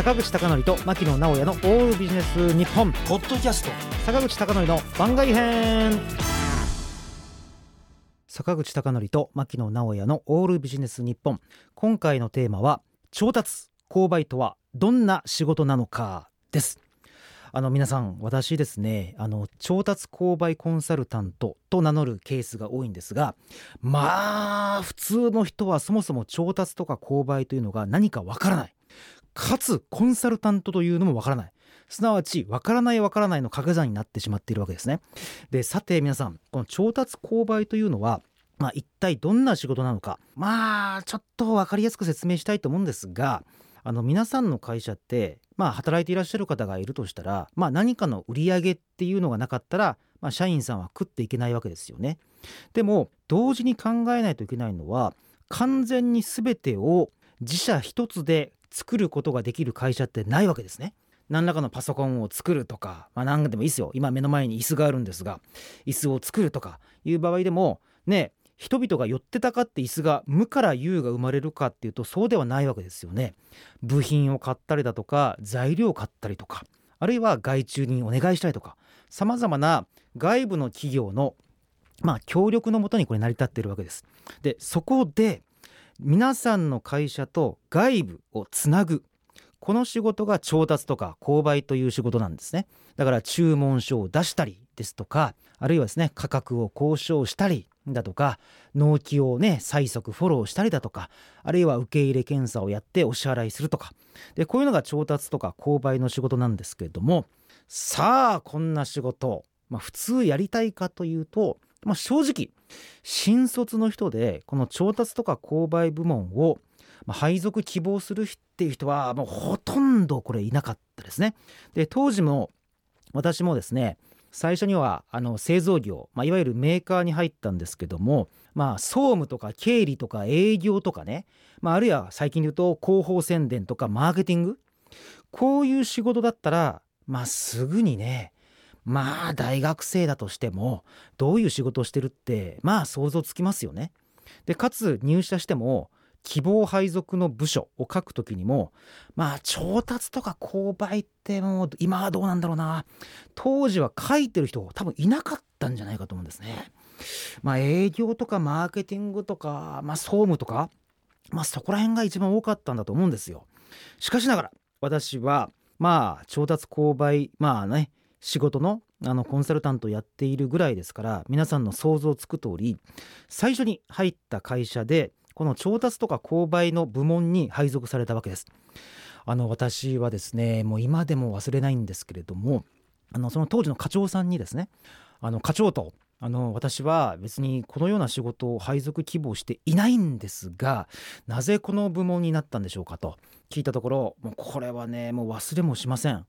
坂口孝則と牧野直哉のオールビジネス日本ポッドキャスト。坂口孝則の番外編。坂口孝則と牧野直哉のオールビジネス日本今回のテーマは調達購買とはどんな仕事なのかです。あの皆さん私ですねあの調達購買コンサルタントと名乗るケースが多いんですがまあ普通の人はそもそも調達とか購買というのが何かわからないかつコンサルタントというのもわからない。すなわちわからないわからないの掛け算になってしまっているわけですね。でさて皆さんこの調達購買というのはまあ、一体どんな仕事なのか。まあちょっと分かりやすく説明したいと思うんですがあの皆さんの会社ってまあ働いていらっしゃる方がいるとしたら、まあ、何かの売り上げっていうのがなかったら、まあ、社員さんは食っていけないわけですよね。でも同時に考えないといけないのは完全に全てを自社一つで作ることができる会社ってないわけですね。何らかのパソコンを作るとか、まあ、何でもいいですよ今目の前に椅子があるんですが椅子を作るとかいう場合でもね人々が寄ってたかって椅子が無から有が生まれるかっていうとそうではないわけですよね。部品を買ったりだとか材料を買ったりとかあるいは外注にお願いしたりとかさまざまな外部の企業のまあ協力のもとにこれ成り立っているわけです。でそこで皆さんの会社と外部をつなぐ。この仕事が調達とか購買という仕事なんですね。だから注文書を出したりですとかあるいはですね価格を交渉したりだとか納期をね催促フォローしたりだとかあるいは受け入れ検査をやってお支払いするとか。でこういうのが調達とか購買の仕事なんですけれども。さあこんな仕事、まあ、普通やりたいかというと、まあ、正直新卒の人でこの調達とか購買部門を配属希望するっていう人はもうほとんどこれいなかったですね。で当時も私もですね最初にはあの製造業、まあ、いわゆるメーカーに入ったんですけども、まあ、総務とか経理とか営業とかね、まあ、あるいは最近で言うと広報宣伝とかマーケティングこういう仕事だったら、まあ、すぐにねまあ大学生だとしてもどういう仕事をしてるってまあ想像つきますよね。でかつ入社しても希望配属の部署を書くときにもまあ調達とか購買ってもう今はどうなんだろうな当時は書いてる人多分いなかったんじゃないかと思うんですね。まあ営業とかマーケティングとか、まあ、総務とか、まあ、そこら辺が一番多かったんだと思うんですよ。しかしながら私はまあ調達購買まあね仕事のあのコンサルタントをやっているぐらいですから皆さんの想像つく通り最初に入った会社でこの調達とか購買の部門に配属されたわけです。あの私はですねもう今でも忘れないんですけれどもあのその当時の課長さんにですねあの課長とあの私は別にこのような仕事を配属希望していないんですがなぜこの部門になったんでしょうかと聞いたところもうこれはねもう忘れもしません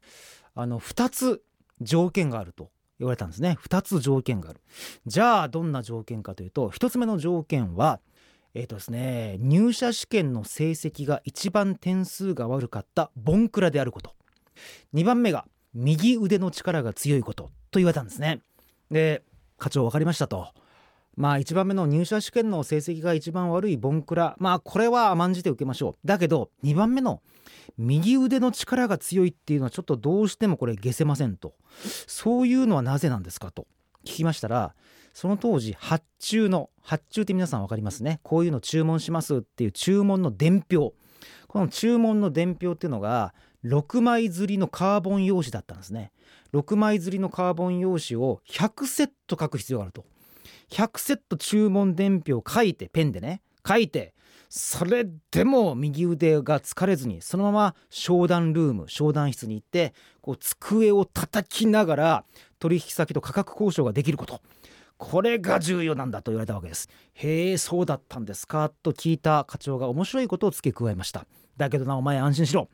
あの2つ条件があると言われたんですね。2つ条件がある。じゃあどんな条件かというと1つ目の条件はえーとですね、入社試験の成績が一番点数が悪かったボンクラであること。2番目が右腕の力が強いことと言われたんですね。で課長分かりましたと。まあ1番目の入社試験の成績が一番悪いボンクラ。まあこれは甘んじて受けましょう。だけど2番目の右腕の力が強いっていうのはちょっとどうしてもこれ消せませんと。そういうのはなぜなんですかと。聞きましたらその当時発注の発注って皆さん分かりますね。こういうの注文しますっていう注文の伝票。この注文の伝票っていうのが6枚刷りのカーボン用紙だったんですね。6枚刷りのカーボン用紙を100セット書く必要があると。100セット注文伝票を書いてペンでね。書いてそれでも右腕が疲れずにそのまま商談ルーム商談室に行ってこう机を叩きながら取引先と価格交渉ができること。これが重要なんだと言われたわけです。へえそうだったんですか？と聞いた課長が面白いことを付け加えました。だけどなお前安心しろ。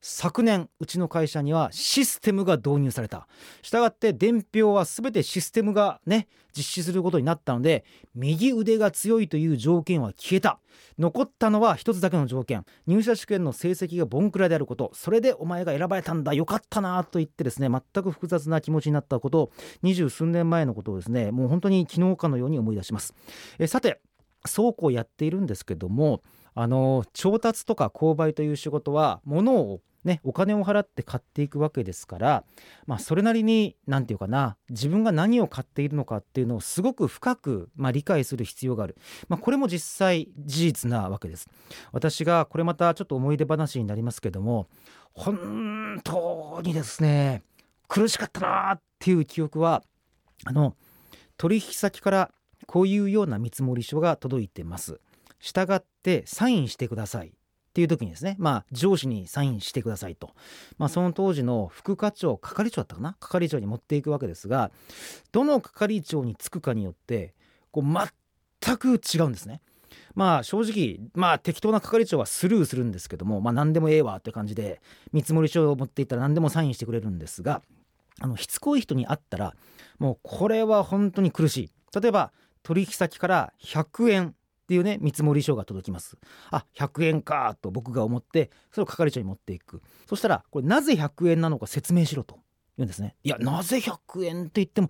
昨年うちの会社にはシステムが導入された。したがって伝票は全てシステムがね実施することになったので右腕が強いという条件は消えた。残ったのは一つだけの条件。入社試験の成績がボンクラであること。それでお前が選ばれたんだ。よかったなと言ってですね全く複雑な気持ちになったこと。を二十数年前のことをですねもう本当に昨日かのように思い出します。えさて倉庫をやっているんですけどもあの調達とか購買という仕事は物をね、お金を払って買っていくわけですから、まあ、それなりに何て言うかな自分が何を買っているのかっていうのをすごく深く、まあ、理解する必要がある、まあ、これも実際事実なわけです。私がこれまたちょっと思い出話になりますけども本当にですね苦しかったなっていう記憶はあの取引先からこういうような見積書が届いてます。従ってサインしてください。っていう時にですねまあ上司にサインしてくださいと、まあ、その当時の副課長係長だったかな？係長に持っていくわけですがどの係長に就くかによってこう全く違うんですね。まあ正直まあ適当な係長はスルーするんですけどもまあ何でもええわって感じで見積書を持っていったら何でもサインしてくれるんですがあのしつこい人に会ったらもうこれは本当に苦しい。例えば取引先から100円っていうね見積書が届きます。あ100円かと僕が思ってそれを係長に持っていく。そしたらこれなぜ100円なのか説明しろと言うんですね。いやなぜ100円って言っても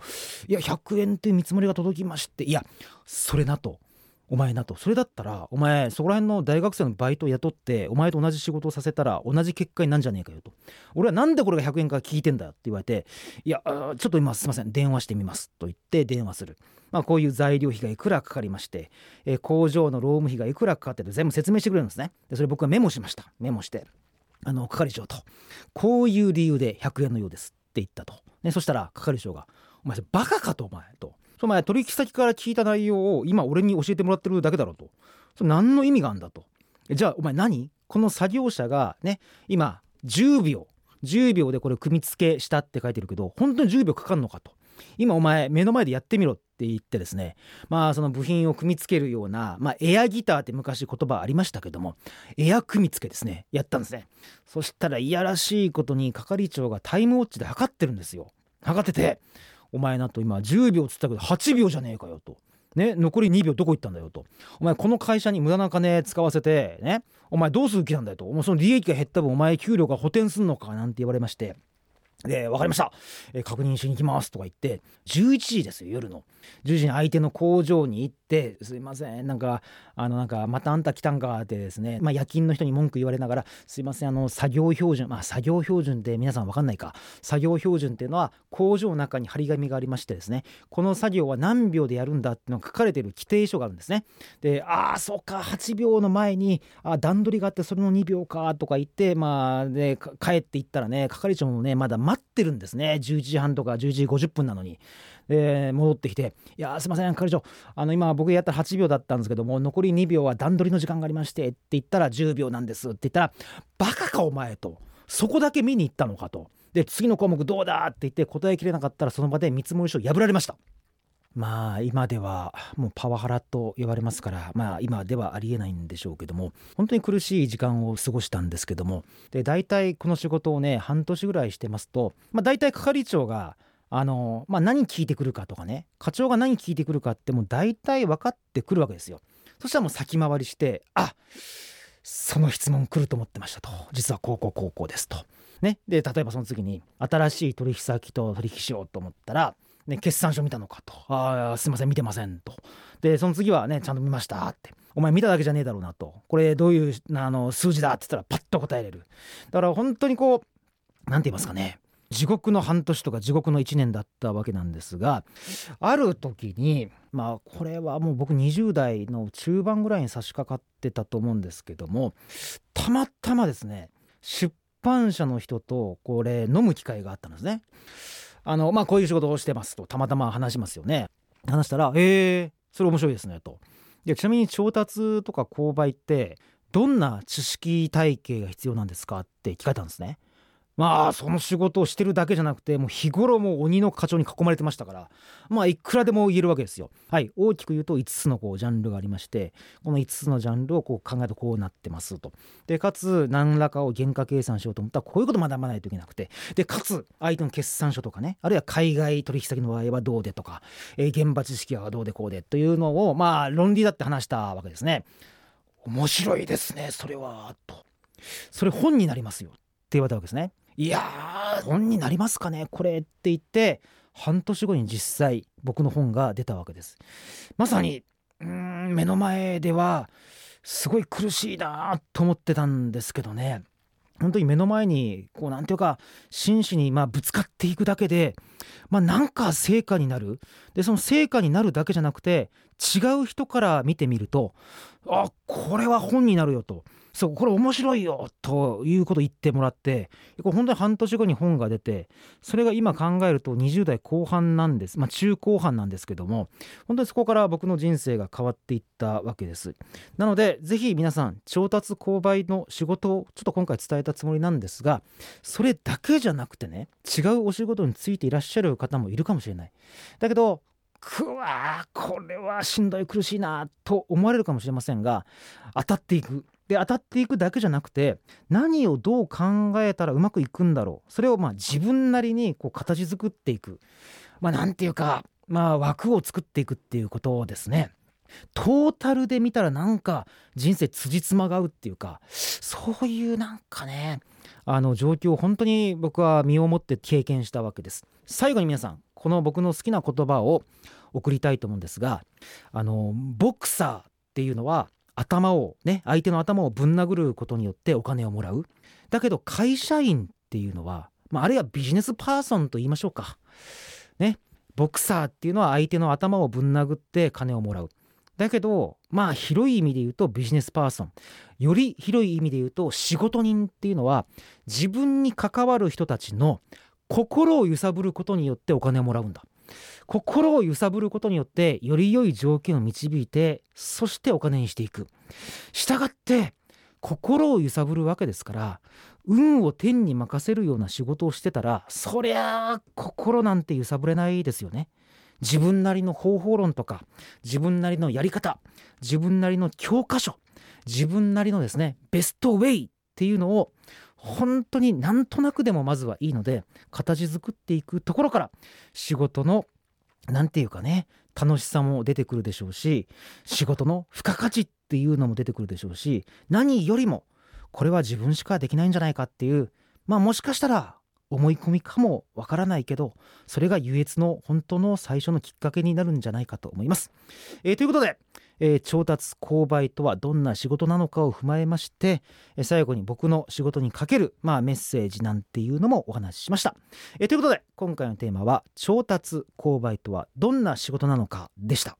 いや100円っていう見積もりが届きましていやそれなと。お前なと。それだったらお前そこら辺の大学生のバイトを雇ってお前と同じ仕事をさせたら同じ結果になんじゃねえかよと。俺はなんでこれが100円か聞いてんだよって言われていやちょっと今すいません電話してみますと言って電話する。まあこういう材料費がいくらかかりまして、えー、工場の労務費がいくらかかってて全部説明してくれるんですね。でそれ僕はメモしました。メモしてあの係長と。こういう理由で100円のようですって言ったと、ね、そしたら係長が「お前バカかとお前」と。その前取引先から聞いた内容を今俺に教えてもらってるだけだろうと。そ何の意味があんだと。じゃあお前何？この作業者がね今10秒10秒でこれ組み付けしたって書いてるけど本当に10秒かかるのかと。今お前目の前でやってみろって言ってですねまあその部品を組み付けるような、まあ、エアギターって昔言葉ありましたけどもエア組み付けですねやったんですね。そしたらいやらしいことに係長がタイムウォッチで測ってるんですよ。測っててお前なと今10秒っつったけど8秒じゃねえかよと。ね、残り2秒どこ行ったんだよと。お前この会社に無駄な金使わせて、ね、お前どうする気なんだよと。もうその利益が減った分お前給料が補填すんのかなんて言われまして。で、分かりました、え、確認しに行きますとか言って、11時ですよ、夜の。10時に相手の工場に行って、すいません、なんか、あの、なんか、またあんた来たんかってですね、まあ、夜勤の人に文句言われながら、すいません、あの、作業標準、まあ、作業標準って皆さん分かんないか。作業標準っていうのは、工場の中に張り紙がありましてですね、この作業は何秒でやるんだっていうのが書かれている規定書があるんですね。で、ああ、そうか、8秒の前に、あ段取りがあって、それの2秒かとか言って、まあ、で、帰っていったらね、係長もね、まだ待ってるんですね11時半とか11時50分なのに。で戻ってきて「いやすいません係長あの今僕やったら8秒だったんですけども残り2秒は段取りの時間がありまして」って言ったら10秒なんですって言ったら「バカかお前」と「そこだけ見に行ったのか」と。で次の項目どうだって言って答えきれなかったらその場で見積書破られました。まあ今ではもうパワハラと言われますからまあ今ではありえないんでしょうけども本当に苦しい時間を過ごしたんですけどもで大体この仕事をね半年ぐらいしてますとまあ大体係長があのまあ何聞いてくるかとかね課長が何聞いてくるかってもう大体分かってくるわけですよそしたらもう先回りしてあその質問来ると思ってましたと実は高校高校ですとねで例えばその次に新しい取引先と取引しようと思ったらね、決算書見たのかと。ああ、すいません、見てませんと。で、その次はね、ちゃんと見ましたって。お前見ただけじゃねえだろうなと。これどういうあの数字だって言ったらパッと答えれる。だから本当にこう、なんて言いますかね。地獄の半年とか地獄の1年だったわけなんですがある時にまあこれはもう僕20代の中盤ぐらいに差し掛かってたと思うんですけどもたまたまですね出版社の人とこれ飲む機会があったんですね。あのまあこういう仕事をしてますとたまたま話しますよね話したら「えー、それ面白いですね」と。でちなみに調達とか購買ってどんな知識体系が必要なんですかって聞かれたんですね。まあその仕事をしてるだけじゃなくてもう日頃も鬼の課長に囲まれてましたからまあいくらでも言えるわけですよ。はい大きく言うと5つのこうジャンルがありましてこの5つのジャンルをこう考えるとこうなってますと。でかつ何らかを原価計算しようと思ったらこういうこと学ばないといけなくてでかつ相手の決算書とかねあるいは海外取引先の場合はどうでとか、えー、現場知識はどうでこうでというのをまあ論理だって話したわけですね。面白いですねそれはと。それ本になりますよって言われたわけですね。いやー本になりますかねこれって言って半年後に実際僕の本が出たわけです。まさにうん目の前ではすごい苦しいなと思ってたんですけどね。本当に目の前にこうなんていうか真摯にまあぶつかっていくだけでまあなんか成果になる。でその成果になるだけじゃなくて違う人から見てみるとあこれは本になるよと。そうこれ面白いよということを言ってもらってこれ本当に半年後に本が出てそれが今考えると20代後半なんです。まあ中後半なんですけども本当にそこから僕の人生が変わっていったわけです。なのでぜひ皆さん調達購買の仕事をちょっと今回伝えたつもりなんですがそれだけじゃなくてね違うお仕事についていらっしゃる方もいるかもしれない。だけどくわこれはしんどい苦しいなと思われるかもしれませんが当たっていく。で当たっていくだけじゃなくて何をどう考えたらうまくいくんだろう。それをまあ自分なりにこう形作っていく。まあなんていうかまあ枠を作っていくっていうことですね。トータルで見たらなんか人生辻褄が合うっていうかそういうなんかねあの状況を本当に僕は身をもって経験したわけです。最後に皆さんこの僕の好きな言葉を送りたいと思うんですがあのボクサーっていうのは頭をね相手の頭をぶん殴ることによってお金をもらう。だけど会社員っていうのは、まあ、あるいはビジネスパーソンと言いましょうか。ねボクサーっていうのは相手の頭をぶん殴って金をもらう。だけどまあ広い意味で言うとビジネスパーソン。より広い意味で言うと仕事人っていうのは自分に関わる人たちの心を揺さぶることによってお金をもらうんだ。心を揺さぶることによってより良い条件を導いてそしてお金にしていく。したがって心を揺さぶるわけですから運を天に任せるような仕事をしてたらそりゃあ心なんて揺さぶれないですよね。自分なりの方法論とか自分なりのやり方自分なりの教科書自分なりのですねベストウェイっていうのを本当になんとなくでもまずはいいので形作っていくところから仕事の何て言うかね楽しさも出てくるでしょうし仕事の付加価値っていうのも出てくるでしょうし何よりもこれは自分しかできないんじゃないかっていうまあもしかしたら思い込みかもわからないけどそれが優越の本当の最初のきっかけになるんじゃないかと思います。えー、ということでえー、調達購買とはどんな仕事なのかを踏まえまして、えー、最後に僕の仕事にかける、まあ、メッセージなんていうのもお話ししました、えー、ということで今回のテーマは調達購買とはどんな仕事なのかでした。